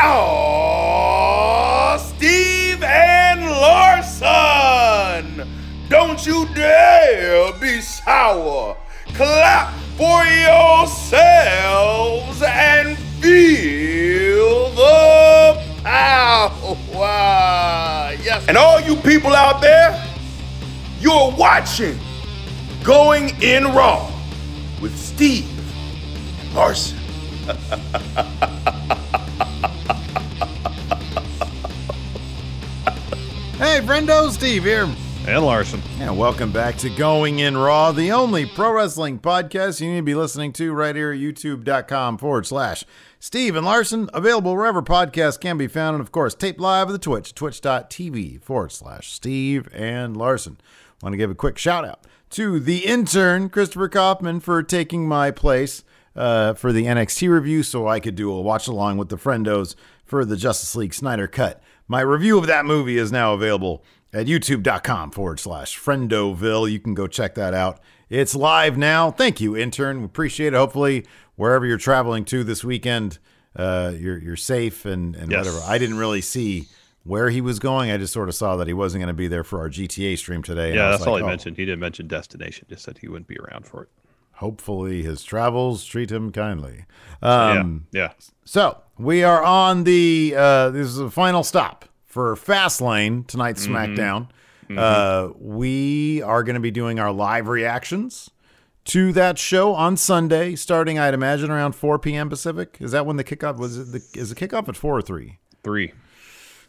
Oh, Steve and Larson! Don't you dare be sour. Clap for yourselves and feel the power. Yes. And all you people out there, you're watching Going in Raw with Steve Larson. Hey, friendo, Steve here. And Larson. And welcome back to Going In Raw, the only pro wrestling podcast you need to be listening to right here at youtube.com forward slash Steve and Larson. Available wherever podcasts can be found. And of course, taped live at the Twitch, twitch.tv forward slash Steve and Larson. Want to give a quick shout out to the intern, Christopher Kaufman, for taking my place uh, for the NXT review so I could do a watch along with the friendos for the Justice League Snyder Cut. My review of that movie is now available at youtube.com forward slash friendoville. You can go check that out. It's live now. Thank you, intern. We appreciate it. Hopefully, wherever you're traveling to this weekend, uh, you're you're safe and, and Yes. whatever. I didn't really see where he was going. I just sort of saw that he wasn't going to be there for our GTA stream today. Yeah, that's all like, he oh, mentioned. He didn't mention destination, just said he wouldn't be around for it. Hopefully, his travels treat him kindly. Um, yeah. Yeah. So we are on the. Uh, this is the final stop for Fastlane tonight's SmackDown. Uh, we are going to be doing our live reactions to that show on Sunday, starting I'd imagine around 4 p.m. Pacific. Is that when the kickoff was? It the, is the kickoff at four or three? Three.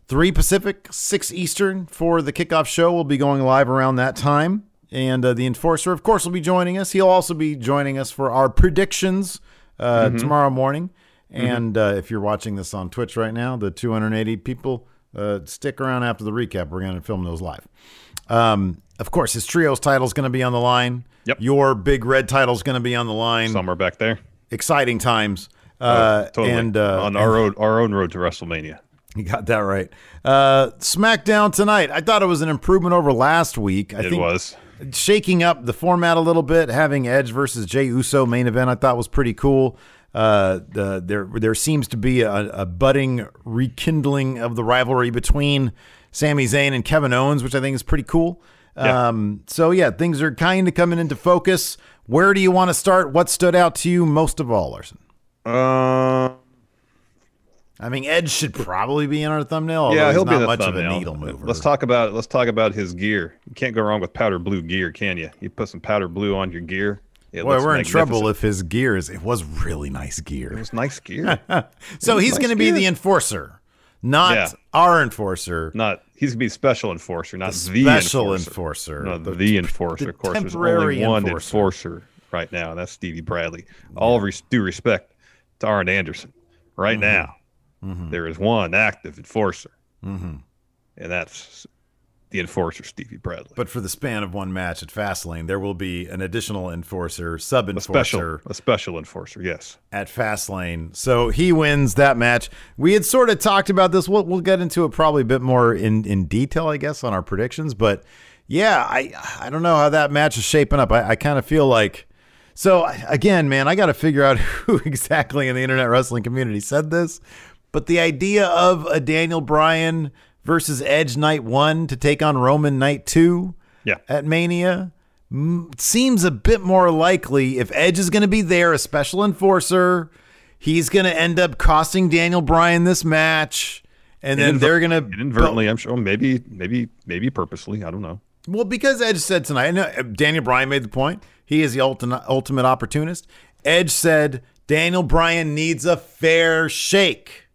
Three Pacific, six Eastern for the kickoff show. We'll be going live around that time. And uh, the enforcer, of course, will be joining us. He'll also be joining us for our predictions uh, tomorrow morning. And uh, if you're watching this on Twitch right now, the 280 people, uh, stick around after the recap. We're going to film those live. Um, of course, his trios title is going to be on the line. Yep. Your big red title is going to be on the line. Somewhere back there. Exciting times. Uh, Oh, totally. And uh, on our road, our own road to WrestleMania. you got that right. Uh, SmackDown tonight. I thought it was an improvement over last week. I it think was. Shaking up the format a little bit, having Edge versus Jey Uso main event. I thought was pretty cool. Uh, the, there there seems to be a, a budding rekindling of the rivalry between Sami Zayn and Kevin Owens, which I think is pretty cool. Yeah. Um, so yeah, things are kind of coming into focus. Where do you want to start? What stood out to you most of all, Larson? Uh, I mean, Edge should probably be in our thumbnail. yeah, he'll be not the much thumbnail. of a needle mover. Let's talk about let's talk about his gear. You can't go wrong with powder blue gear, can you? You put some powder blue on your gear. It Boy, we're in trouble if his gear is. It was really nice gear. It was nice gear. So he's nice going to be the enforcer, not Yeah. our enforcer. not he's gonna be special enforcer, not The the, special enforcer. enforcer. No, The- the, enforcer. the of course, there's only one enforcer. enforcer. right now. and That's Stevie Bradley. All res- due respect to Arn Anderson. Right Mm-hmm. now, Mm-hmm. there is one active enforcer, mm-hmm. and that's the enforcer, Stevie Bradley. But for the span of one match at Fastlane, there will be an additional enforcer, sub a special, enforcer a special enforcer. Yes. at Fastlane. So he wins that match. We had sort of talked about this. We'll, we'll get into it probably a bit more in, in detail, I guess, on our predictions. But yeah, I I don't know how that match is shaping up. I, I kind of feel like. So again, man, I got to figure out who exactly in the internet wrestling community said this. But the idea of a Daniel Bryan versus Edge night one to take on Roman night two Yeah. at Mania m- seems a bit more likely if Edge is going to be there, a special enforcer. He's going to end up costing Daniel Bryan this match, and then Inadver- they're going to inadvertently, I'm sure, maybe, maybe, maybe purposely. I don't know. Well, because Edge said tonight, uh, Daniel Bryan made the point. He is the ultimate ultimate opportunist. Edge said Daniel Bryan needs a fair shake.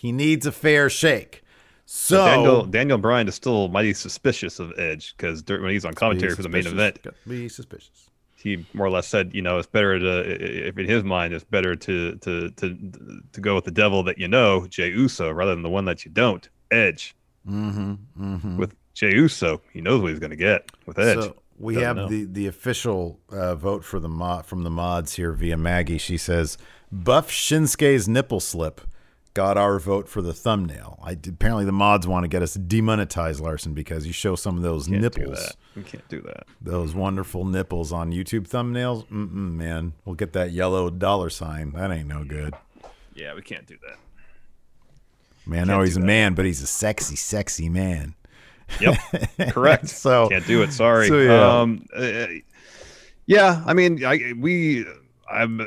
He needs a fair shake. So Daniel Daniel Bryan is still mighty suspicious of Edge because when he's on commentary for the main event, Be suspicious. he more or less said, you know, it's better to, if in his mind, it's better to to to to go with the devil that you know, Jey Uso, rather than the one that you don't, Edge. Mm-hmm. Mm-hmm. With Jey Uso, he knows what he's going to get with Edge. So we Doesn't have know. the the official uh, vote for the mod from the mods here via Maggie. She says buff Shinsuke's nipple slip got our vote for the thumbnail. I apparently the mods want to get us demonetized, Larson, because you show some of those Can't nipples. We can't do that. those wonderful nipples on YouTube thumbnails. Mm-mm, man, we'll get that yellow dollar sign. That ain't no good. Yeah, we can't do that. Man, Can't no, he's a that. man, but he's a sexy, sexy man. Yep, correct. So- can't do it. Sorry. so, yeah. Um, uh, yeah, I mean, I we, I'm, uh,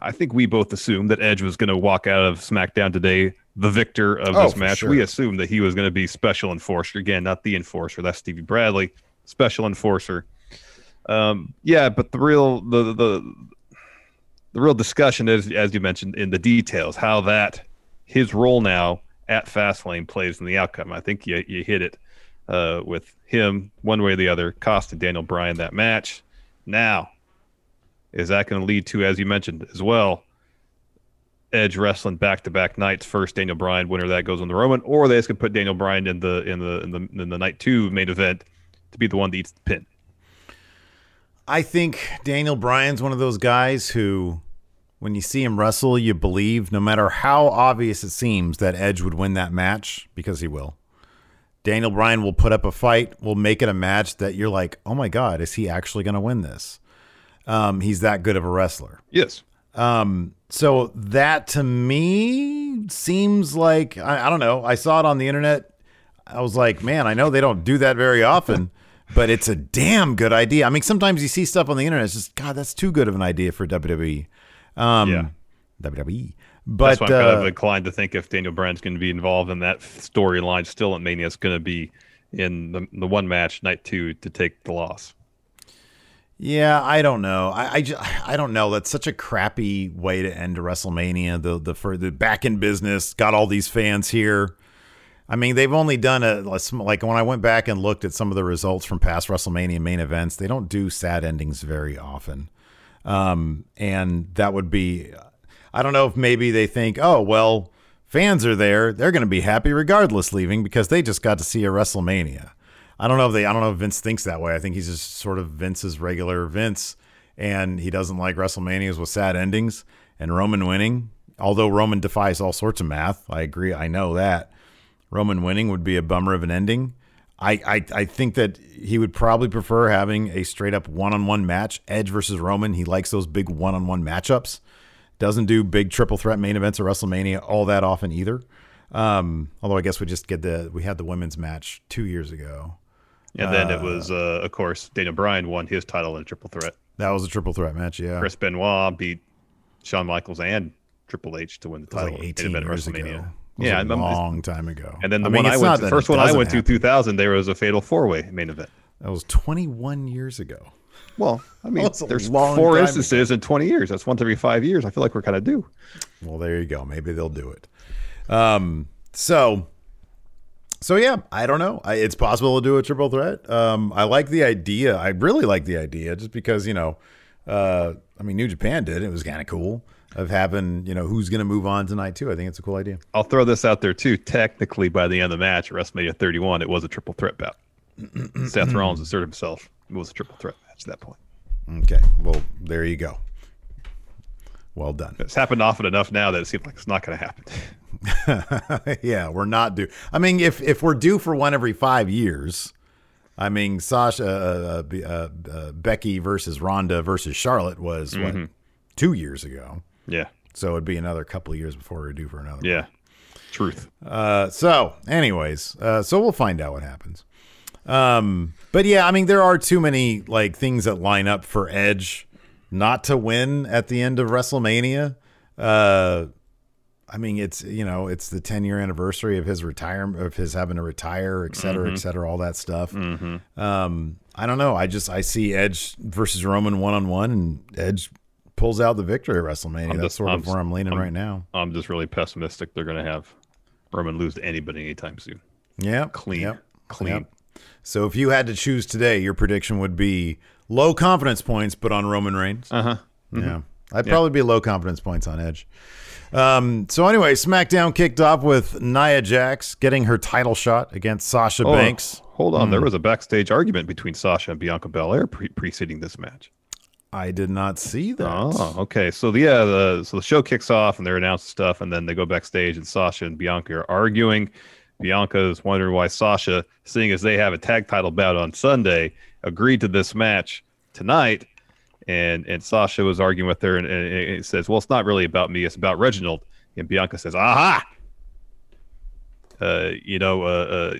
I think we both assumed that Edge was going to walk out of SmackDown today the victor of Oh, this match. sure. We assumed that he was going to be special enforcer again, not the enforcer. That's Stevie Bradley, special enforcer. Um, yeah, but the real the the the real discussion is, as you mentioned, in the details, how that his role now at Fastlane plays in the outcome. I think you you hit it uh, with him one way or the other, costing Daniel Bryan that match. Now, is that going to lead to, as you mentioned as well, Edge wrestling back to back nights? First, Daniel Bryan winner that goes on the Roman, or they just can put Daniel Bryan in the in the in the in the night two main event to be the one that eats the pin. I think Daniel Bryan's one of those guys who, when you see him wrestle, you believe, no matter how obvious it seems, that Edge would win that match because he will. Daniel Bryan will put up a fight, will make it a match that you're like, oh my God, is he actually going to win this? Um, he's that good of a wrestler. Yes. Um, so that to me seems like I, I don't know. I saw it on the internet. I was like, man, I know they don't do that very often, but it's a damn good idea. I mean, sometimes you see stuff on the internet. It's just God, that's too good of an idea for WWE. Um, Yeah. WWE. But That's why I'm kind of uh, inclined to think if Daniel Bryan's going to be involved in that storyline still at Mania, it's going to be in the, the one match, night two, to take the loss. Yeah, I don't know. I, I, ju- I don't know. That's such a crappy way to end WrestleMania. The the for the back in business got all these fans here. I mean, they've only done a like when I went back and looked at some of the results from past WrestleMania main events. They don't do sad endings very often, um, and that would be. I don't know if maybe they think, oh well, fans are there. They're going to be happy regardless leaving because they just got to see a WrestleMania. I don't know if they. I don't know if Vince thinks that way. I think he's just sort of Vince's regular Vince, and he doesn't like WrestleManias with sad endings and Roman winning. Although Roman defies all sorts of math, I agree. I know that Roman winning would be a bummer of an ending. I I, I think that he would probably prefer having a straight up one on one match, Edge versus Roman. He likes those big one on one matchups. Doesn't do big triple threat main events at WrestleMania all that often either. Um, although I guess we just get the we had the women's match two years ago. And then it was, uh, of course, Daniel Bryan won his title in a triple threat. That was a triple threat match, yeah. Chris Benoit beat Shawn Michaels and Triple H to win the title. like 18 event of years ago. WrestleMania. Was Yeah, a long time ago. And then the I mean, one I went to, the first one I went to, happen. 2000, there was a fatal four way main event. That was 21 years ago. Well, I mean, a there's four instances in 20 years. That's once every five years. I feel like we're kind of due. Well, there you go. Maybe they'll do it. Um, so, so yeah, I don't know. I, it's possible to do a triple threat. Um, I like the idea. I really like the idea, just because you know, uh, I mean, New Japan did. It was kind of cool of having you know who's going to move on tonight too. I think it's a cool idea. I'll throw this out there too. Technically, by the end of the match at WrestleMania 31, it was a triple threat bout. Seth Rollins asserted himself. It was a triple threat match at that point. Okay. Well, there you go. Well done. It's happened often enough now that it seems like it's not going to happen. yeah, we're not due. I mean, if if we're due for one every five years, I mean, Sasha, uh, uh, uh, uh, Becky versus Ronda versus Charlotte was what two years ago. Yeah. So it'd be another couple of years before we're due for another. Yeah. Truth. Uh, so, anyways, uh, so we'll find out what happens. Um, but yeah, I mean, there are too many like things that line up for Edge not to win at the end of WrestleMania. Uh, I mean, it's you know, it's the 10 year anniversary of his retirement, of his having to retire, et cetera, et cetera, all that stuff. Um, I don't know. I just I see Edge versus Roman one on one, and Edge pulls out the victory at WrestleMania. I'm That's sort I'm of just- where I'm leaning I'm- right now. I'm just really pessimistic they're going to have Roman lose to anybody anytime soon. Yeah, Clean. Yep. Clean. Yep. So if you had to choose today, your prediction would be Low confidence points, but on Roman Reigns. Uh huh. Yeah. I'd probably be low confidence points on Edge. Um, so anyway, SmackDown kicked off with Nia Jax getting her title shot against Sasha Oh, Banks. Hold on, there was a backstage argument between Sasha and Bianca Belair pre- preceding this match. I did not see that. Oh, okay. So the, yeah, the so the show kicks off and they're announcing stuff, and then they go backstage and Sasha and Bianca are arguing. Bianca is wondering why Sasha, seeing as they have a tag title bout on Sunday, agreed to this match tonight. And and Sasha was arguing with her and, and it says, "Well, it's not really about me; it's about Reginald." And Bianca says, "Aha! Uh, you know, uh, uh,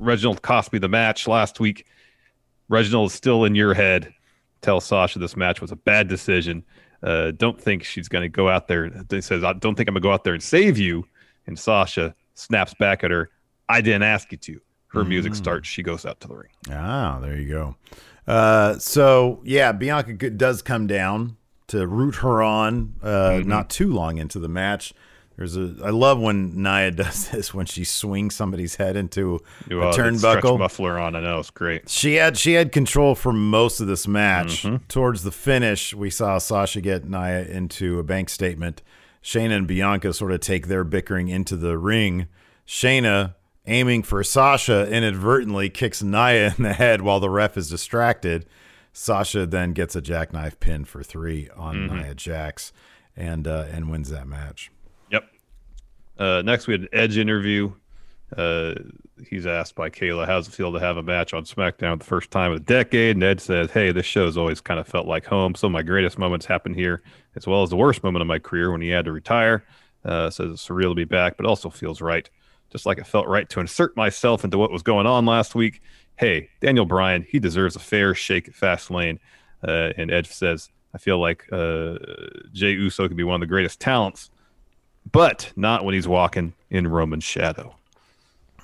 Reginald cost me the match last week. Reginald is still in your head. Tell Sasha this match was a bad decision. Uh, don't think she's going to go out there. They says, I don't think I'm going to go out there and save you. And Sasha snaps back at her. I didn't ask you to. Her music starts. She goes out to the ring. Ah, there you go. Uh, so yeah, Bianca does come down to root her on. Uh, Mm-hmm. not too long into the match. There's a. I love when Nia does this when she swings somebody's head into a Uh, the turnbuckle. muffler on. I know it's great. She had she had control for most of this match. Mm-hmm. Towards the finish, we saw Sasha get Nia into a bank statement. Shayna and Bianca sort of take their bickering into the ring. Shayna, aiming for Sasha, inadvertently kicks Nia in the head while the ref is distracted. Sasha then gets a jackknife pin for three on Mm-hmm. Nia Jax, and uh, and wins that match. Yep. Uh, next, we had an Edge interview. Uh, he's asked by Kayla, "How's it feel to have a match on SmackDown the first time in a decade?" And Ed says, "Hey, this show's always kind of felt like home. Some of my greatest moments happened here, as well as the worst moment of my career when he had to retire. Uh, says it's surreal to be back, but also feels right. Just like it felt right to insert myself into what was going on last week. Hey, Daniel Bryan, he deserves a fair shake at Fastlane." Uh, and Edge says, "I feel like uh, Jey Uso could be one of the greatest talents." but not when he's walking in Roman's shadow.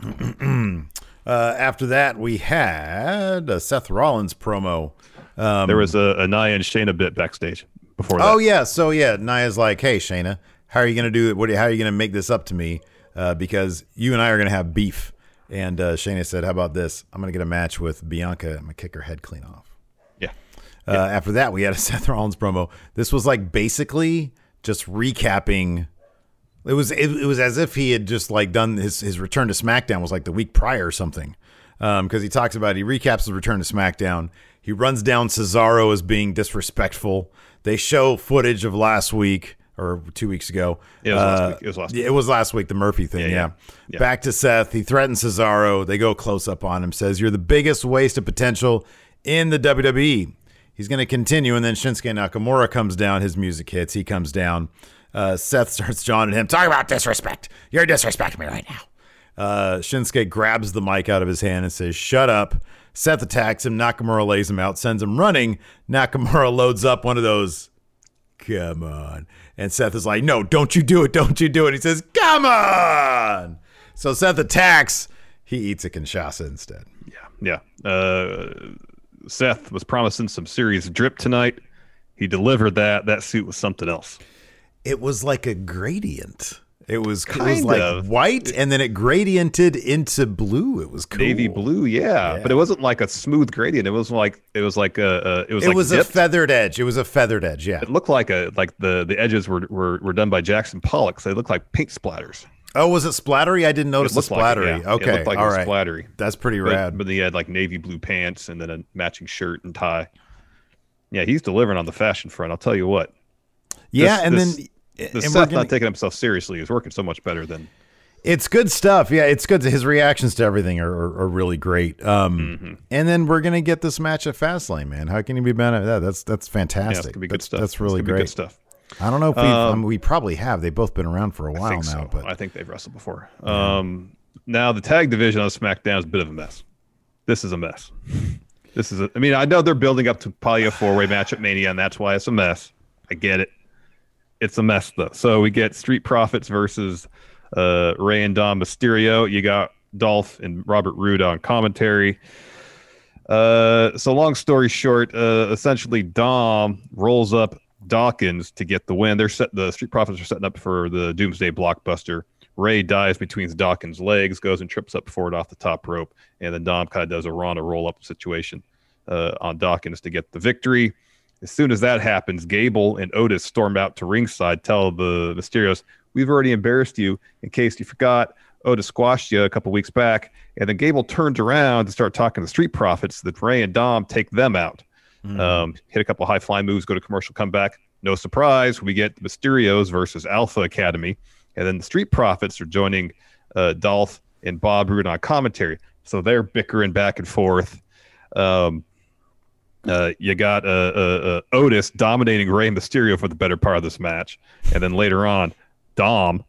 Uh, after that, we had a Seth Rollins promo. there was a, a Nia and Shayna bit backstage before that. Oh yeah, so yeah, Nia's like, "Hey Shayna, how are you gonna do it? What? How are you gonna make this up to me? Uh, because you and I are gonna have beef." And uh, Shayna said, "How about this? I'm gonna get a match with Bianca. I'm gonna kick her head clean off." yeah. Uh, After that, we had a Seth Rollins promo. This was like basically just recapping. It was it, it was as if he had just like done his his return to SmackDown was like the week prior or something. Because he talks about he recaps his return to SmackDown. He runs down Cesaro as being disrespectful. They show footage of last week or two weeks ago. It was last Uh, week. It was last week. It was last week. The Murphy thing. Yeah, Yeah. yeah. Back to Seth. He threatens Cesaro. They go close up on him. Says you're the biggest waste of potential in the WWE. He's going to continue, and then Shinsuke Nakamura comes down. His music hits. He comes down. Uh, Seth starts jawing at him. Talk about disrespect. You're disrespecting me right now. Uh, Shinsuke grabs the mic out of his hand and says, "Shut up." Seth attacks him. Nakamura lays him out, sends him running. Nakamura loads up one of those. Come on. And Seth is like, No, don't you do it. Don't you do it. He says, Come on. So Seth attacks. He eats a Kinshasa instead. Yeah. Yeah. Uh, Seth was promising some serious drip tonight. He delivered that. That suit was something else. It was like a gradient. It was, it was Kind like of. white and then it gradiented into blue. It was cool. Navy blue, yeah. But it wasn't like a smooth gradient. It was like it was like a, a it was It like was a feathered edge. It was a feathered edge. Yeah. It looked like a like the the edges were were, were done by Jackson Pollock. So they looked like paint splatters. Oh, was it splattery? I didn't notice the looked like it, splattery. yeah. It Okay. looked like it was right. splattery. That's pretty But, rad. but he had like navy blue pants and then a matching shirt and tie. Yeah, he's delivering on the fashion front. I'll tell you what. yeah. this- and this- then. The and Seth gonna- not taking himself seriously is working so much better than It's good stuff. Yeah, it's good. His reactions to everything are, are, are really great. Um, Mm-hmm. And then we're gonna get this match at Fastlane, man. How can you be mad at that? That's that's yeah, fantastic. it's gonna be that's, good stuff. That's really great good stuff. I don't know if we Um, I mean, we probably have. They've both been around for a while now, so. but I think they've wrestled before. Um, now the tag division on SmackDown is a bit of a mess. This is a mess. This is. A, I mean, I know they're building up to probably a four way match at Mania, and that's why it's a mess. I get it. It's a mess though. So we get Street Profits versus uh, Rey and Dom Mysterio. You got Dolph and Robert Roode on commentary. Uh, so long story short, uh, essentially Dom rolls up Dawkins to get the win. They're set. The Street Profits are setting up for the Doomsday Blockbuster. Rey dives between Dawkins' legs, goes and trips up forward off the top rope, and then Dom kind of does a Ronda roll up situation. uh, on Dawkins to get the victory. As soon as that happens, Gable and Otis storm out to ringside, tell the Mysterios, We've already embarrassed you. In case you forgot, Otis squashed you a couple weeks back. And then Gable turns around to start talking to Street Profits that Rey and Dom take them out. Mm-hmm. Um, hit a couple high flying moves, go to commercial, come back. No surprise, we get the Mysterios versus Alpha Academy. And then the Street Profits are joining uh, Dolph and Bob Roode on commentary. So they're bickering back and forth. Um, uh, you got uh, uh, uh, Otis dominating Rey Mysterio for the better part of this match, and then later on, Dom,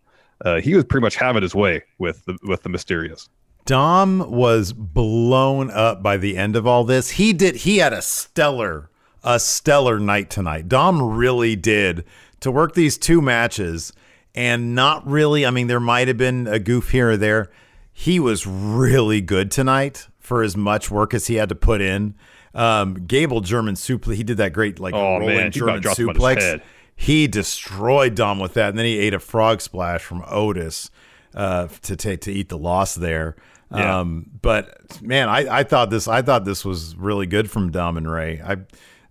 uh, he was pretty much having his way with the, with the Mysterios. Dom was blown up by the end of all this. He did. He had a stellar, a stellar night tonight. Dom really did to work these two matches, and not really. I mean, there might have been a goof here or there. He was really good tonight for as much work as he had to put in. Um, Gable German suplex. He did that great like oh, rolling man, German suplex. He destroyed Dom with that, and then he ate a frog splash from Otis uh, to take to eat the loss there. Yeah. Um, but man, I, I thought this I thought this was really good from Dom and Rey. I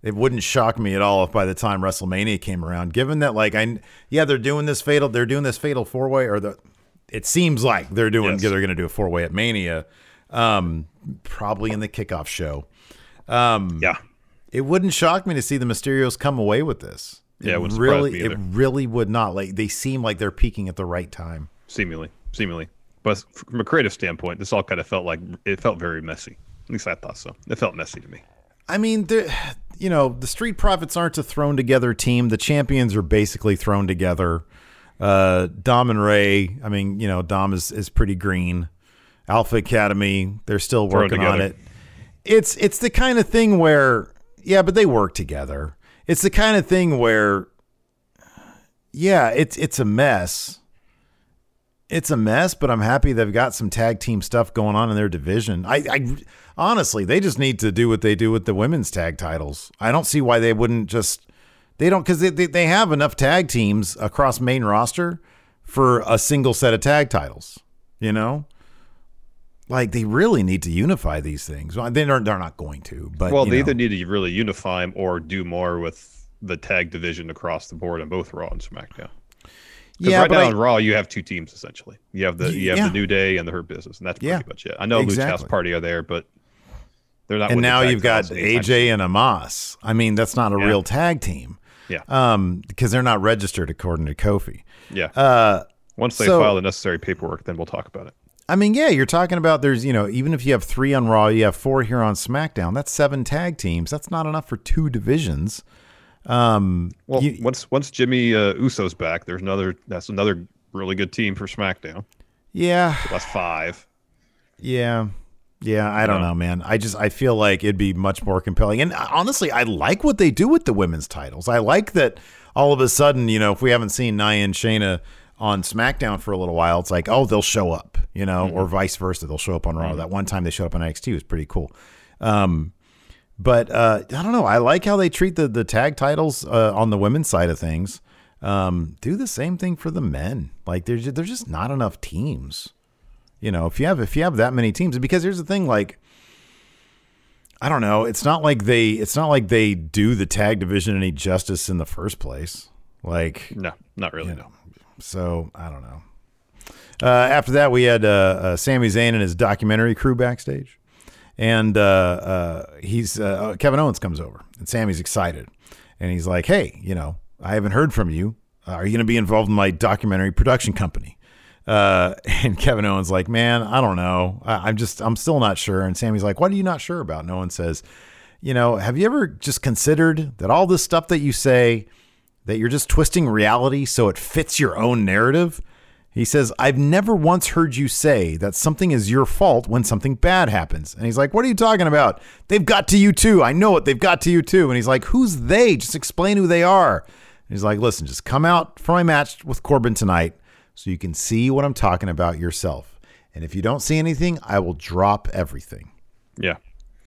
it wouldn't shock me at all if by the time WrestleMania came around, given that like I yeah they're doing this fatal they're doing this fatal four way or the it seems like they're doing yes. they're going to do a four way at Mania, um, probably in the kickoff show. Um, yeah, it wouldn't shock me to see the Mysterios come away with this. Yeah, it, it really, it really would not. Like they seem like they're peaking at the right time. Seemingly, seemingly, but from a creative standpoint, this all kind of felt like it felt very messy. At least I thought so. It felt messy to me. I mean, you know, the Street Profits aren't a thrown together team. The champions are basically thrown together. Uh, Dom and Rey. I mean, you know, Dom is is pretty green. Alpha Academy. They're still working on it it's it's the kind of thing where yeah, but they work together. It's the kind of thing where yeah, it's it's a mess. It's a mess, but I'm happy they've got some tag team stuff going on in their division. I, I honestly, they just need to do what they do with the women's tag titles. I don't see why they wouldn't just they don't because they, they they have enough tag teams across main roster for a single set of tag titles. You know, like they really need to unify these things. Well, they're they're not going to, but well, they know. either need to really unify them or do more with the tag division across the board on both Raw and SmackDown. Yeah, right now I, on Raw you have two teams essentially. You have the you have yeah. the New Day and the Hurt Business, and that's pretty yeah, much it. I know exactly. Lucha House Party are there, but they're not. And now you've got AJ and Omos. I mean, that's not a yeah. real tag team. Yeah. Um, because they're not registered according to Kofi. Yeah. Uh, once they so, file the necessary paperwork, then we'll talk about it. I mean, yeah, you're talking about there's, you know, even if you have three on Raw, you have four here on SmackDown. That's seven tag teams. That's not enough for two divisions. Um, well, you, once once Jimmy uh, Uso's back, there's another. That's another really good team for SmackDown. Yeah, so that's five. Yeah, yeah. I don't know, man. I just I feel like it'd be much more compelling. And honestly, I like what they do with the women's titles. I like that all of a sudden, you know, if we haven't seen Nia and Shayna on SmackDown for a little while, it's like, oh, they'll show up, you know, mm-hmm. or vice versa. They'll show up on Raw. Mm-hmm. That one time they showed up on NXT was pretty cool. Um, but uh, I don't know. I like how they treat the the tag titles uh, on the women's side of things. Um, do the same thing for the men. Like there's there's just not enough teams. You know, if you have if you have that many teams, because here's the thing, like. I don't know. It's not like they. It's not like they do the tag division any justice in the first place. Like no, not really. You know, so I don't know. Uh, after that, we had uh, uh, Sami Zayn and his documentary crew backstage, and uh, uh, he's uh, Kevin Owens comes over, and Sami's excited, and he's like, "Hey, you know, I haven't heard from you. are you going to be involved in my documentary production company?" and Kevin Owens like, "Man, I don't know. I, I'm just, I'm still not sure." And Sami's like, "What are you not sure about?" No one says, "You know, have you ever just considered that all this stuff that you say?" That you're just twisting reality so it fits your own narrative. He says, I've never once heard you say that something is your fault when something bad happens. And he's like, What are you talking about? They've got to you too. I know it. They've got to you too. And he's like, Who's they? Just explain who they are. And he's like, Listen, just come out for my match with Corbin tonight so you can see what I'm talking about yourself. And if you don't see anything, I will drop everything. Yeah.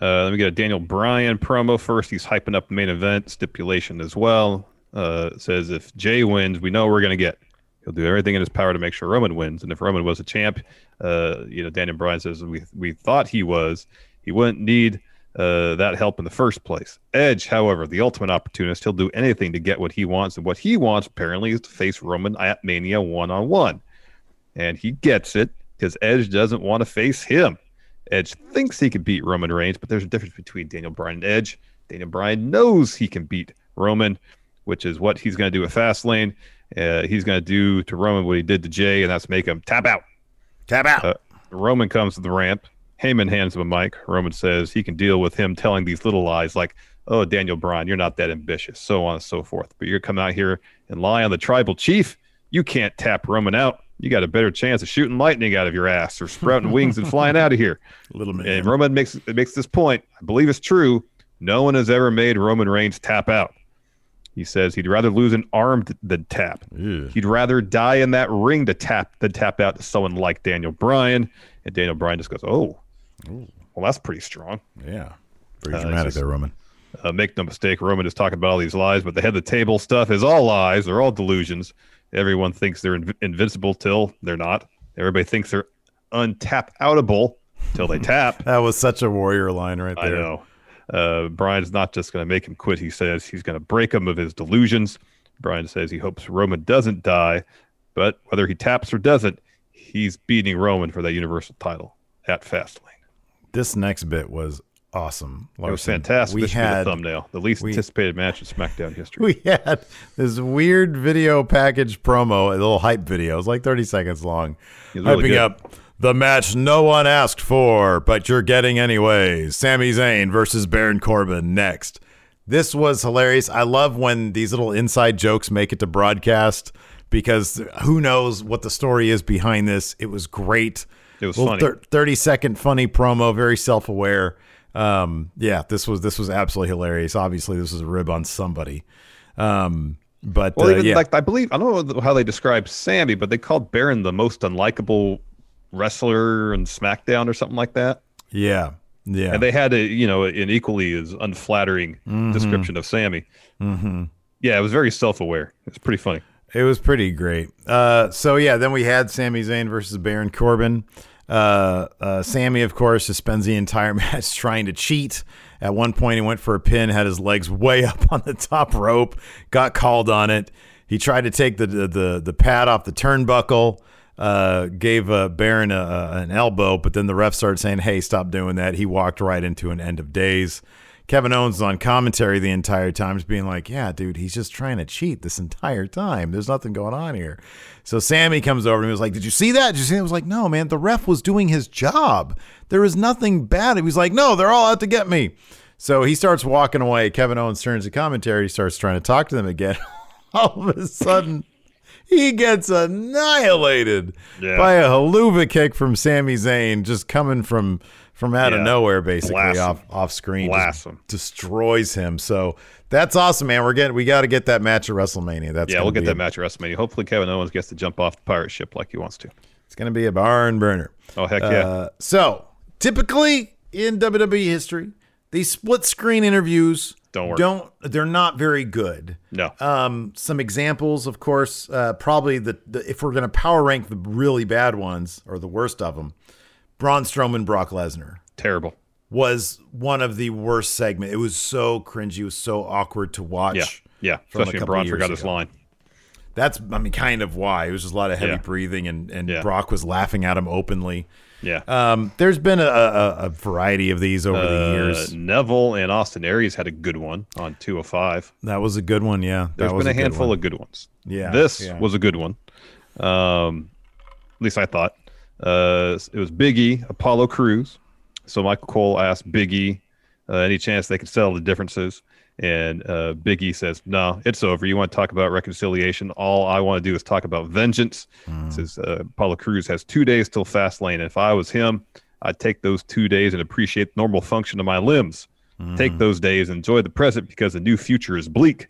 Uh, let me get a Daniel Bryan promo first. He's hyping up the main event stipulation as well. Uh, says if Jey wins, we know we're going to get. He'll do everything in his power to make sure Roman wins. And if Roman was a champ, uh, you know, Daniel Bryan says we we thought he was. He wouldn't need uh, that help in the first place. Edge, however, the ultimate opportunist, he'll do anything to get what he wants, and what he wants apparently is to face Roman at Mania one on one, and he gets it because Edge doesn't want to face him. Edge thinks he can beat Roman Reigns, but there's a difference between Daniel Bryan and Edge. Daniel Bryan knows he can beat Roman, which is what he's going to do with Fastlane. Uh, he's going to do to Roman what he did to Jey, and that's make him tap out. Tap out. Uh, Roman comes to the ramp. Heyman hands him a mic. Roman says he can deal with him telling these little lies like, oh, Daniel Bryan, you're not that ambitious, so on and so forth. But you're coming out here and lie on the tribal chief. You can't tap Roman out. You got a better chance of shooting lightning out of your ass or sprouting wings and flying out of here. Little man. And Roman makes makes this point. I believe it's true. No one has ever made Roman Reigns tap out. He says he'd rather lose an arm than tap. Ew. He'd rather die in that ring to tap than tap out to someone like Daniel Bryan. And Daniel Bryan just goes, "Oh, well, that's pretty strong." Yeah. Very Uh, dramatic just- there, Roman. Uh, make no mistake, Roman is talking about all these lies, but the head of the table stuff is all lies. They're all delusions. Everyone thinks they're inv- invincible till they're not. Everybody thinks they're untap outable till they tap. That was such a warrior line right there. I know. Uh, Bryan's not just going to make him quit. He says he's going to break him of his delusions. Brian says he hopes Roman doesn't die, but whether he taps or doesn't, he's beating Roman for that Universal title at Fastlane. This next bit was awesome. It was fantastic. We this had the thumbnail, the least we- anticipated match in SmackDown history. we had this weird video package promo, a little hype video. It was like 30 seconds long. Really hyping good. up the match no one asked for, but you're getting anyways. Sami Zayn versus Baron Corbin next. This was hilarious. I love when these little inside jokes make it to broadcast because who knows what the story is behind this. It was great. It was funny. thir- 30 second funny promo, very self aware. Um, yeah, this was this was absolutely hilarious. Obviously, this was a rib on somebody. Um, but Well, uh, even yeah, like I believe I don't know how they describe Sami, but they called Baron the most unlikable wrestler in SmackDown or something like that. yeah, yeah. And they had a you know an equally as unflattering Mhm. description of Sami. hmm Yeah, it was very self aware. It's pretty funny. It was pretty great. Uh, so yeah, then we had Sami Zayn versus Baron Corbin. Uh, uh, Sami, of course, just spends the entire match trying to cheat. At one point, he went for a pin, had his legs way up on the top rope, got called on it. He tried to take the the the, the pad off the turnbuckle, uh, gave uh, Baron a, a- an elbow, but then the ref started saying, "Hey, stop doing that." He walked right into an end of days. Kevin Owens is on commentary the entire time, just being like, "Yeah, dude, he's just trying to cheat this entire time. There's nothing going on here." So Sami comes over and he was like, "Did you see that? Did you see?" That? I was like, "No, man. The ref was doing his job. There was nothing bad." He was like, "No, they're all out to get me." So he starts walking away. Kevin Owens turns to commentary. He starts trying to talk to them again. all of a sudden, he gets annihilated Yeah. by a Helluva Kick from Sami Zayn, just coming from from out of nowhere, basically Blast him. off off screen, Blast him. destroys him. So that's awesome, man. We're getting we got to get that match at WrestleMania. That's yeah, we'll get that match at WrestleMania. Hopefully, Kevin Owens gets to jump off the pirate ship like he wants to. It's gonna be a barn burner. Oh heck yeah! Uh, so typically in WWE history, these split screen interviews Don't work. Don't they're not very good. no, Um, some examples, of course, uh, probably the, the if we're going to power rank the really bad ones or the worst of them, Braun Strowman, Brock Lesnar terrible. was one of the worst segment. It was so cringy, it was so awkward to watch. Yeah, yeah. from a Especially when Braun forgot his line. That's I mean, kind of why it was just a lot of heavy Yeah. breathing, and and Yeah. Brock was laughing at him openly. Yeah. Um, there's been a, a, a variety of these over the Uh, years. Neville and Austin Aries had a good one on 205. That was a good one. Yeah, There's that was been a, good handful one. of good ones. Yeah, This yeah. was a good one. Um, at least I thought. Uh, it was Biggie, Apollo Crews. So Michael Cole asked Biggie, uh, any chance they could settle the differences? And uh, Biggie says, "No, it's over. You want to talk about reconciliation? All I want to do is talk about vengeance." Hmm. Says uh, Apollo Crews has two days till fast Fastlane. If I was him, I'd take those two days and appreciate the normal function of my limbs. Hmm. Take those days, and enjoy the present because the new future is bleak.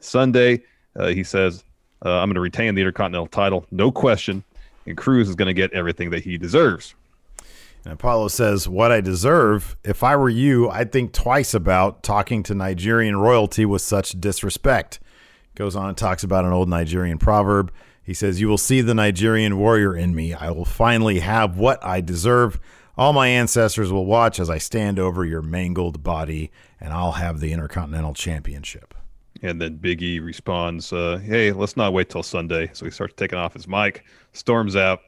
Sunday, uh, he says, uh, I'm going to retain the Intercontinental title, no question. And Crews is going to get everything that he deserves. And Apollo says, What I deserve, if I were you, I'd think twice about talking to Nigerian royalty with such disrespect. Goes on and talks about an old Nigerian proverb. He says, You will see the Nigerian warrior in me. I will finally have what I deserve. All my ancestors will watch as I stand over your mangled body, and I'll have the Intercontinental Championship. And then Biggie responds, uh, Hey, let's not wait till Sunday. So he starts taking off his mic, storms out,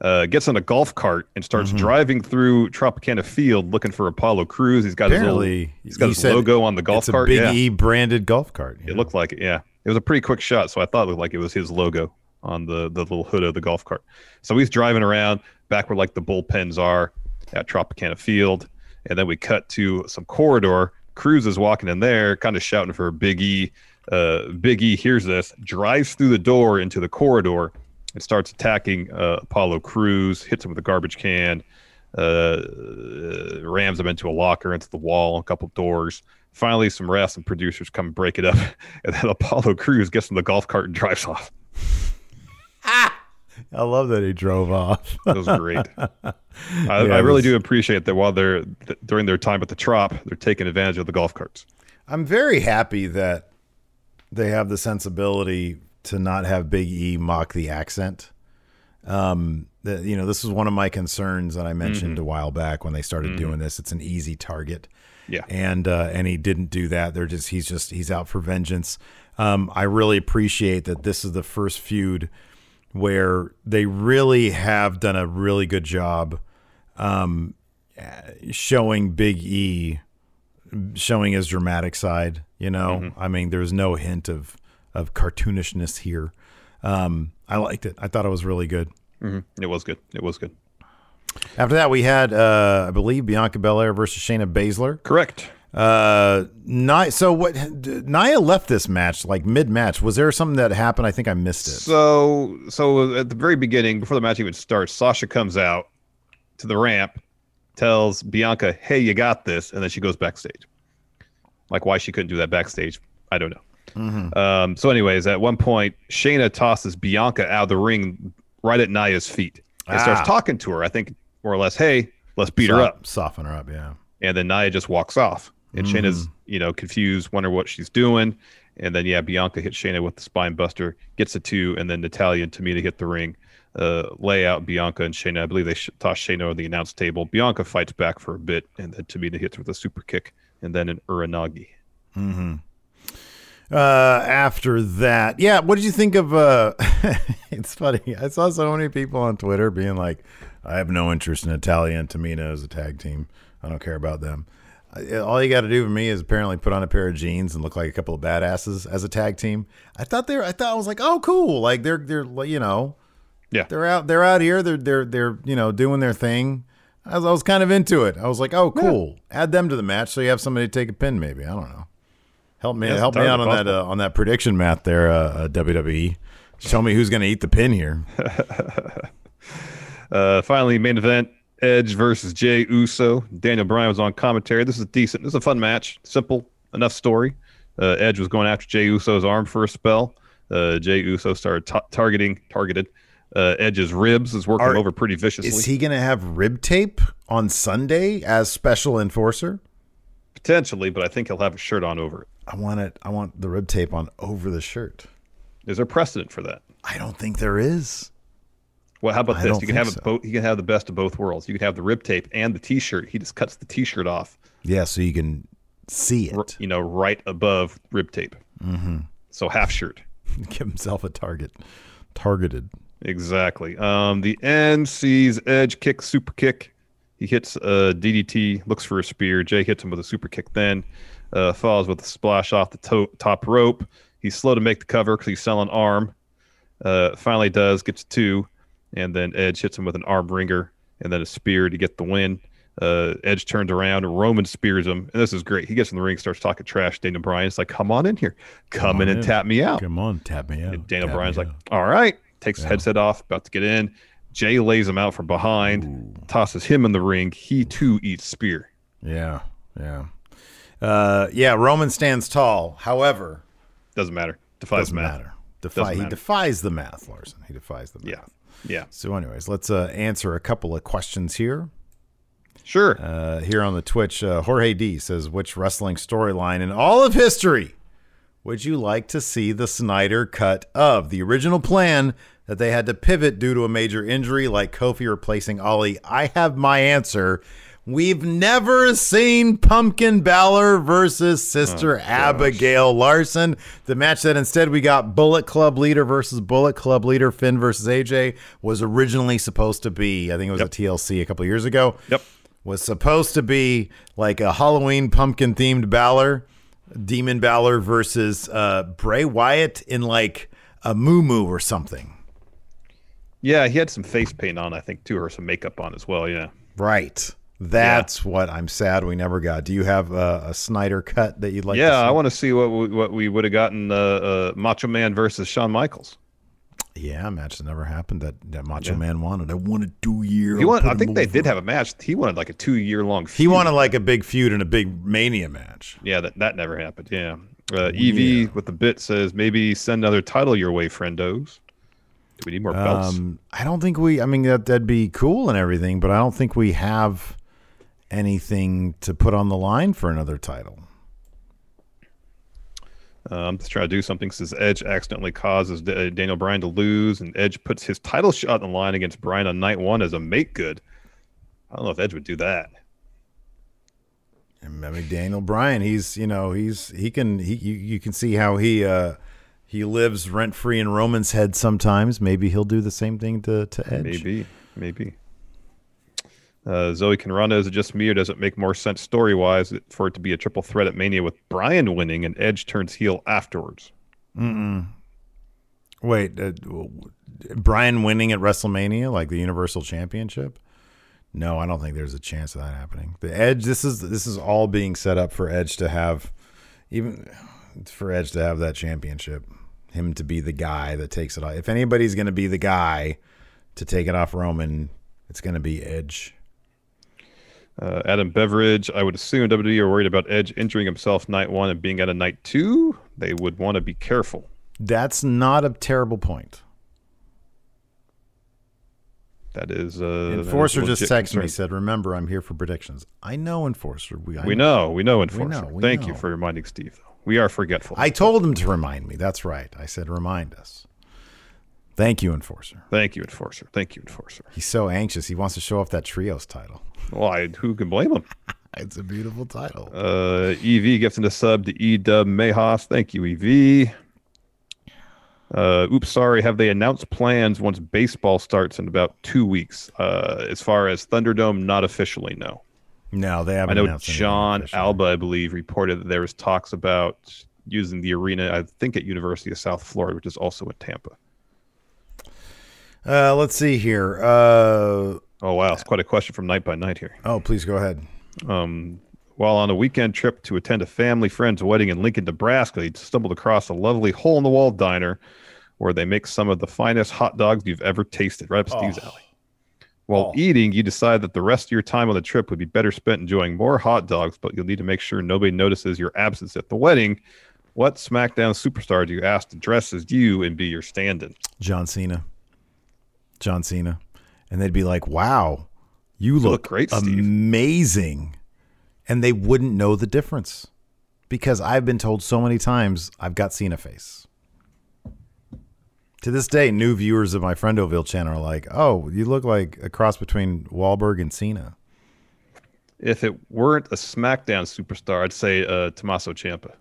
uh, gets on a golf cart, and starts driving through Tropicana Field looking for Apollo Crews. He's got Apparently, his, little, he's got his logo on the golf it's cart. a Big yeah. E branded golf cart. It looked like it, yeah. It was a pretty quick shot, so I thought it looked like it was his logo on the the little hood of the golf cart. So he's driving around back where like the bullpens are at Tropicana Field, and then we cut to some corridor. Crews is walking in there, kind of shouting for Big E. Uh, hears this, drives through the door into the corridor, and starts attacking uh, Apollo Crews. Hits him with a garbage can, uh, rams him into a locker, into the wall, a couple doors. Finally, some refs and producers come break it up, and then Apollo Crews gets in the golf cart and drives off. I love that he drove off. that was great. I, Yeah, I really was- do appreciate that while they're th- during their time at the Trop, they're taking advantage of the golf carts. I'm very happy that they have the sensibility to not have Big E mock the accent. Um, the, you know, this was one of my concerns that I mentioned a while back when they started doing this. It's an easy target. Yeah. and uh, and he didn't do that. They're just he's just he's out for vengeance. Um, I really appreciate that this is the first feud where they really have done a really good job um, showing Big E showing his dramatic side. You know, I mean, there's no hint of of cartoonishness here. Um, I liked it. I thought it was really good. hmm It was good. It was good. After that, we had, uh, I believe, Bianca Belair versus Shayna Baszler. Correct. Uh, Nia, so what? Nia left this match like mid match. Was there something that happened? I think I missed it. So, so at the very beginning, before the match even starts, Sasha comes out to the ramp, tells Bianca, "Hey, you got this," and then she goes backstage. Like why she couldn't do that backstage, I don't know. Um, so, anyways, at one point, Shayna tosses Bianca out of the ring right at Nia's feet and Ah. starts talking to her. I think more or less, "Hey, let's beat her up." soften her up. Yeah. and then Nia just walks off. And Shayna's, you know, confused, wonder what she's doing. And then yeah, Bianca hits Shayna with the spine buster, gets a two, and then Natalya and Tamina hit the ring, uh, lay out Bianca and Shayna. I believe they sh- toss Shayna on the announce table. Bianca fights back for a bit, and then Tamina hits with a super kick, and then an Uranage. Uh, after that, yeah. What did you think of? Uh, it's funny. I saw so many people on Twitter being like, "I have no interest in Natalya and Tamina as a tag team. I don't care about them." I- All you got to do for me is apparently put on a pair of jeans and look like a couple of badasses as a tag team. I thought they were, I thought I was like, oh, cool. Like they're they're you know, Yeah. they're out they're out here. They're they're they're you know doing their thing. I was, I was kind of into it. I was like, oh, cool. Add them to the match so you have somebody to take a pin. Maybe I don't know. Help me Yeah, help me out on that uh, on that prediction math there, uh, uh, WWE. Show me who's going to eat the pin here. Uh, finally, main event: Edge versus Jey Uso. Daniel Bryan was on commentary. This is decent. This is a fun match. Simple enough story. Uh, Edge was going after Jey Uso's arm for a spell. Uh, Jey Uso started ta- targeting targeted uh, Edge's ribs. Is working Are- over pretty viciously. Is he going to have rib tape on Sunday as special enforcer? Potentially, but I think he'll have a shirt on over it. I want it. I want the rib tape on over the shirt. Is there precedent for that? I don't think there is. Well, how about I this? You can have so. it both. You can have the best of both worlds. You can have the rib tape and the T-shirt. He just cuts the T-shirt off, Yeah, so you can see r- it. you know, right above rib tape. Mm-hmm. So half shirt. Give himself a target. Targeted. Exactly. Um, the end sees Edge kick super kick. He hits a DDT, looks for a spear. Jey hits him with a super kick. Then uh, falls with a splash off the to- top rope. He's slow to make the cover because he's selling arm. Uh, finally does gets two, and then Edge hits him with an arm ringer and then a spear to get the win. Uh, Edge turns around, and Roman spears him, and this is great. He gets in the ring, starts talking trash. Daniel Bryan's like, "Come on in here, come, in and in. tap me out." Come on, tap me out. And Daniel Tap Bryan's like, out. all right, takes his headset off, about to get in. Jey lays him out from behind, tosses him in the ring. He too eats spear. yeah, yeah, uh, yeah. Roman stands tall. However, Doesn't matter. Defies doesn't math. matter. Defy. Doesn't He matter. defies the math, Larson. He defies the math. Yeah. Yeah. So, anyways, let's uh, answer a couple of questions here. Sure. Uh, here on the Twitch, uh, Jorge D says, "Which wrestling storyline in all of history would you like to see the Snyder cut of the original plan that they had to pivot due to a major injury, like Kofi replacing Ollie?" I have my answer. We've never seen Pumpkin Balor versus Sister Abigail Larson. The match that instead we got Bullet Club leader versus Bullet Club leader Finn versus AJ was originally supposed to be. I think it was a TLC a couple years ago yep. was supposed to be like a Halloween pumpkin themed Balor, Demon Balor versus uh, Bray Wyatt in like a moo or something. Yeah, he had some face paint on, I think, too, or some makeup on as well. Yeah. Right. That's what I'm sad we never got. Do you have a, a Snyder cut that you'd like? yeah, to see? I want to see what we, what we would have gotten uh, uh, Macho Man versus Shawn Michaels. Yeah, a match that never happened that, that Macho Man wanted. I wanted two year. He wanted, I think they did have a match. He wanted like a two year long. He wanted like a big feud and a big Mania match. Yeah, that, that never happened. Yeah. Uh, EV with the bit says maybe send another title your way, friendos. Do we need more belts? Um, I don't think we. I mean, that that'd be cool and everything, but I don't think we have anything to put on the line for another title. I'm just trying to do something. Says Edge accidentally causes D- Daniel Bryan to lose, and Edge puts his title shot on the line against Bryan on night one as a make good. I don't know if Edge would do that. And I mean, Daniel Bryan, he's you know he's he can he you, you can see how he uh he lives rent free in Roman's head sometimes. Maybe he'll do the same thing to to Edge. Maybe, maybe. Uh, Zoe Conrado, is it just me, or does it make more sense story wise for it to be a triple threat at Mania with Bryan winning and Edge turns heel afterwards? Wait, uh, Bryan winning at WrestleMania like the Universal Championship? No, I don't think there's a chance of that happening. The Edge, this is this is all being set up for Edge to have, even for Edge to have that championship, him to be the guy that takes it off. If anybody's going to be the guy to take it off Roman, it's going to be Edge. Uh, Adam Beveridge, I would assume WWE are worried about Edge injuring himself night one and being out of night two. They would want to be careful. That's not a terrible point. That is. Uh, that is Enforcer just texted me said, "Remember, I'm here for predictions." I know Enforcer. We I We know, we know, Enforcer. know, we Thank you for reminding Steve. Though we are forgetful. I told him to remind me. That's right. I said, "Remind us." Thank you, Enforcer. Thank you, Enforcer. Thank you, Enforcer. He's so anxious. He wants to show off that trios title. Why? Who can blame him? It's a beautiful title. Uh, EV gifting a sub to E Dub Mayhoff. Thank you, EV. Uh, oops, sorry. Have they announced plans once baseball starts in about two weeks? Uh, as far as Thunderdome, not officially, no. No, they haven't. I know Jon. Alba, I believe, reported that there was talks about using the arena. I think at University of South Florida, which is also in Tampa. Uh, let's see here. Uh, Oh wow, it's quite a question from Night by Night here. oh, please go ahead. Um, while on a weekend trip to attend a family friend's wedding in Lincoln, Nebraska, he stumbled across a lovely hole in the wall diner where they make some of the finest hot dogs you've ever tasted, right up Steve's alley. While eating, you decide that the rest of your time on the trip would be better spent enjoying more hot dogs, but you'll need to make sure nobody notices your absence at the wedding. What SmackDown superstar do you ask to dress as you and be your stand in? John Cena. John Cena. And they'd be like, wow, you look, look great, Steve." amazing. And they wouldn't know the difference because I've been told so many times I've got Cena face. To this day, new viewers of my Friendoville channel are like, oh, you look like a cross between Wahlberg and Cena. If it weren't a SmackDown superstar, I'd say uh, Tommaso Ciampa.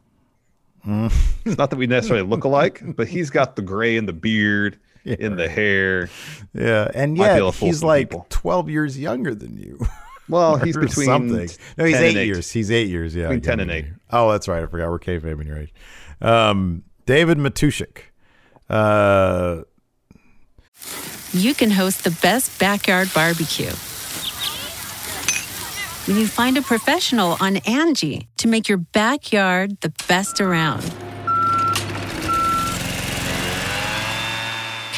Mm. It's not that we necessarily look alike, but he's got the gray and the beard, in the hair. Yeah. And Might be yet, able to fool he's like people. 12 years younger than you. Well, he's between something. No, he's eight eight. years. He's eight years. Yeah, Between 10 and 8. Oh, that's right. I forgot we're kayfabe in your age. Um, David Matushik. Uh, you can host the best backyard barbecue. When you find a professional on Angie to make your backyard the best around.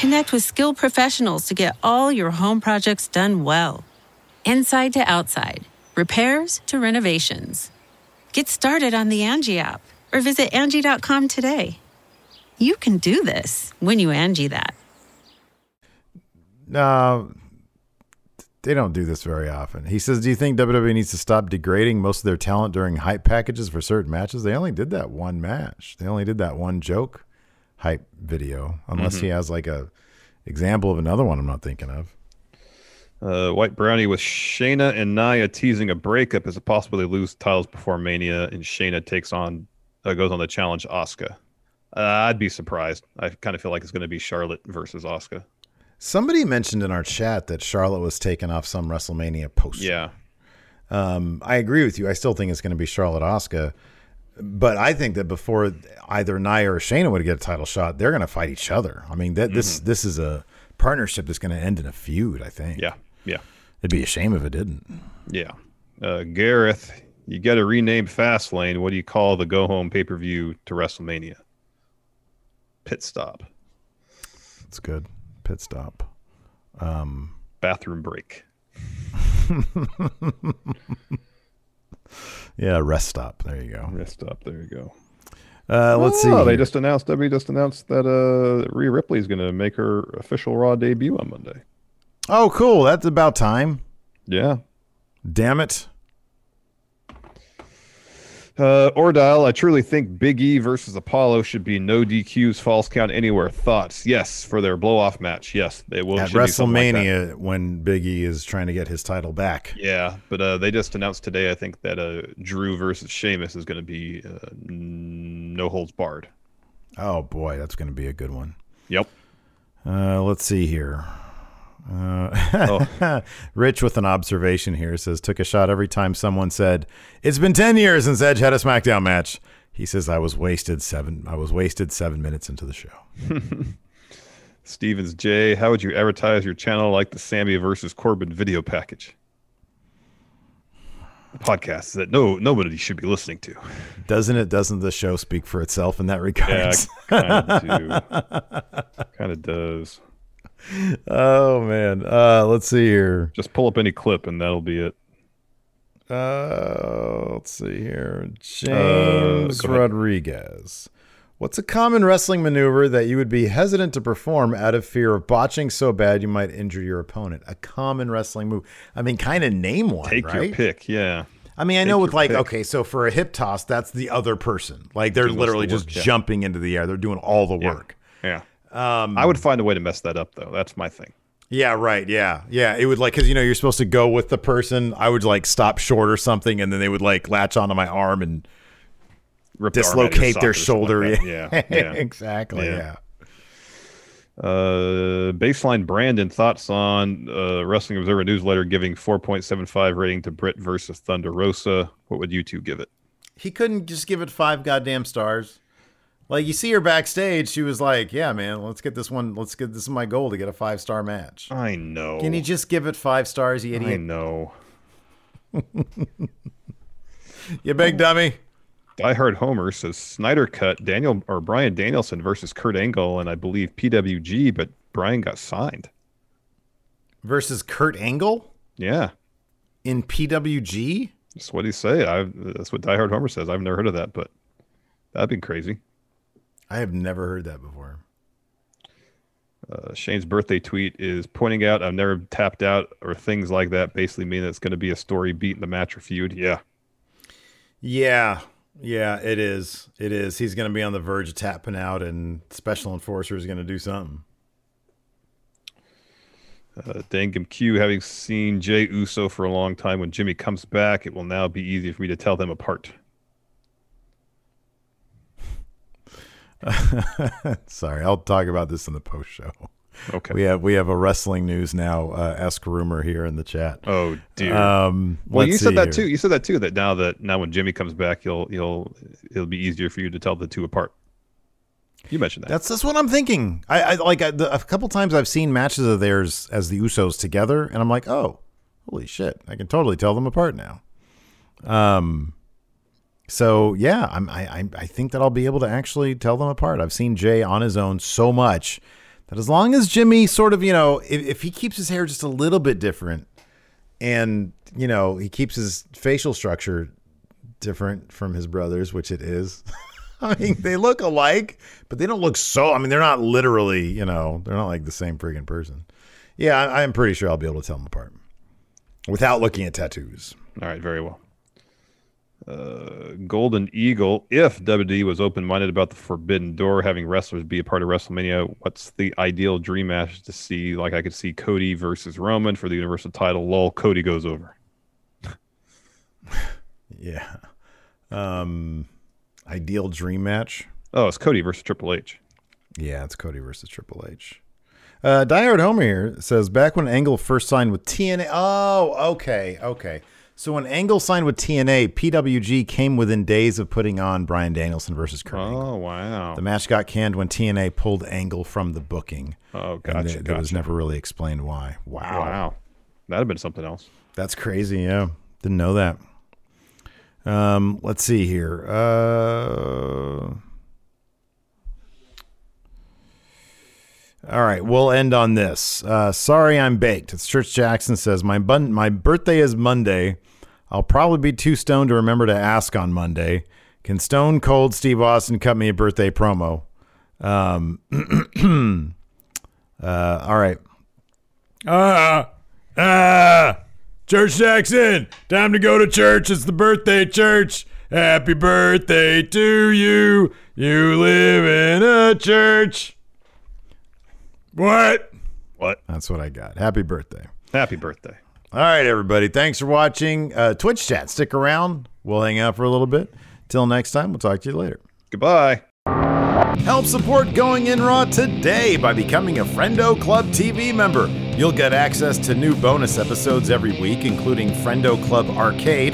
Connect with skilled professionals to get all your home projects done well. Inside to outside, repairs to renovations. Get started on the Angie app or visit Angie.com today. You can do this when you Angie that. no, they don't do this very often. He says, Do you think WWE needs to stop degrading most of their talent during hype packages for certain matches? They only did that one match. They only did that one joke hype video, unless he has like a example of another one I'm not thinking of. Uh, White Brownie with Shayna and Nia teasing a breakup as a possibility lose titles before Mania, and Shayna takes on uh, goes on the challenge Asuka. Uh, I'd be surprised. I kind of feel like it's going to be Charlotte versus Asuka. Somebody mentioned in our chat that Charlotte was taken off some WrestleMania poster. Yeah, Um, I agree with you. I still think it's going to be Charlotte Asuka, but I think that before either Nia or Shayna would get a title shot, they're going to fight each other. I mean, that this this is a partnership that's going to end in a feud. I think. yeah, yeah, it'd be a shame if it didn't. yeah. Uh, Gareth, you got to rename Fastlane. What do you call the go home pay per view to WrestleMania? Pit stop, It's good. Pit stop. Um, bathroom break. yeah, rest stop. There you go. Rest stop. There you go. Uh, let's see. Oh, they just announced. WWE just announced that uh, Rhea Ripley is going to make her official Raw debut on Monday. Oh, cool. That's about time. Yeah. Damn it. Uh, Ordile, I truly think Big E versus Apollo should be no DQs, false count anywhere. Thoughts? Yes, for their blow off match. Yes, they will. At be like. WrestleMania, when Big E is trying to get his title back. Yeah, but uh, they just announced today, I think, that uh, Drew versus Sheamus is going to be uh, no holds barred. Oh boy, that's going to be a good one. Yep. Uh, let's see here. Uh, Rich with an observation here says took a shot every time someone said it's been ten years since Edge had a SmackDown match. He says I was wasted seven. I was wasted seven minutes into the show. Stevens J, how would you advertise your channel like the Sami versus Corbin video package? Podcast that no nobody should be listening to. Doesn't it? Doesn't the show speak for itself in that regard? Yeah, kind of do. Kind of does. Oh man. Uh, let's see here. Just pull up any clip and that'll be it. Uh, let's see here. Uh, James ahead. Rodriguez. What's a common wrestling maneuver that you would be hesitant to perform out of fear of botching so bad you might injure your opponent? A common wrestling move. I mean, kind of name one, Take right? your pick. Yeah. I mean, I Take know with like, pick. okay, so for a hip toss, that's the other person. Like they're Doing most of literally the just work, yeah. jumping into the air. They're doing all the Yeah. work. Yeah. Um, I would find a way to mess that up though. That's my thing. Yeah, right. Yeah. Yeah. It would like, cause you know, you're supposed to go with the person. I would like stop short or something. And then they would like latch onto my arm and Rip the arm out of your dislocate their socket or something shoulder. like yeah. Yeah. yeah. exactly. Yeah. Yeah. Uh, baseline Brandon thoughts on uh, Wrestling Observer newsletter giving 4.75 rating to Britt versus Thunder Rosa. What would you two give it? He couldn't just give it five goddamn stars. Like you see her backstage, she was like, "Yeah, man, let's get this one. Let's get this is my goal to get a five star match." I know. Can you just give it five stars, you idiot? I know. You big dummy. Die Hard Homer says Snyder cut Daniel or Bryan Danielson versus Kurt Angle and I believe PWG, but Bryan got signed. Versus Kurt Angle Yeah, in PWG. that's what he say. I that's what Die Hard Homer says. I've never heard of that, but that'd be crazy. I have never heard that before. Uh, Shane's birthday tweet is pointing out I've never tapped out or things like that. Basically, mean that it's going to be a story beat in the match or feud. Yeah, Yeah, yeah, it is. It is. He's going to be on the verge of tapping out, and Special Enforcer is going to do something. uh, Dangum Q, having seen Jey Uso for a long time, when Jimmy comes back, it will now be easy for me to tell them apart. Sorry, I'll talk about this in the post show. Okay. We have we have a wrestling news now uh, esque rumor here in the chat. Oh dear. Um, well, you said that here. too. You said that too. That now that now when Jimmy comes back, you'll you'll it'll be easier for you to tell the two apart. You mentioned that. That's that's what I'm thinking. I, I like I, the, a couple times I've seen matches of theirs as the Usos together, and I'm like, oh, holy shit! I can totally tell them apart now. Um, so yeah, I'm I I, think that I'll be able to actually tell them apart. I've seen Jey on his own so much that as long as Jimmy sort of you know if, if he keeps his hair just a little bit different, and you know he keeps his facial structure different from his brothers, which it is. I mean, they look alike, but they don't look so. I mean, they're not literally, you know, they're not like the same friggin' person. Yeah, I, I'm pretty sure I'll be able to tell them apart without looking at tattoos. All right, very well. Uh, Golden Eagle, if WWE was open minded about the Forbidden Door having wrestlers be a part of WrestleMania, what's the ideal dream match to see? Like, I could see Cody versus Roman for the Universal title. Lol, Cody goes over. Yeah. Um, ideal dream match. Oh, it's Cody versus Triple H. Yeah, it's Cody versus Triple H. Uh, Diehard Homer here says back when Angle first signed with TNA. Oh, okay, okay. So when Angle signed with TNA, PWG came within days of putting on Bryan Danielson versus Kurt Angle. Oh, wow. The match got canned when TNA pulled Angle from the booking. Oh, And gotcha. th- That was never really explained why. Wow. Wow. That'd have been something else. That's crazy. Yeah. Didn't know that. Um, let's see here. Uh, all right, we'll end on this. Uh, sorry, I'm baked. It's Church Jackson says my bun- my birthday is Monday. I'll probably be too stoned to remember to ask on Monday. Can Stone Cold Steve Austin cut me a birthday promo? Um, uh, all right. Ah, ah, Church Jackson, time to go to church. It's the birthday church. Happy birthday to you. You live in a church. What? What? That's what I got. Happy birthday. Happy birthday. All right, everybody. Thanks for watching uh, Twitch chat. Stick around. We'll hang out for a little bit. Till next time, we'll talk to you later. Goodbye. Help support Going In Raw today by becoming a Friendo Club TV member. You'll get access to new bonus episodes every week, including Friendo Club Arcade,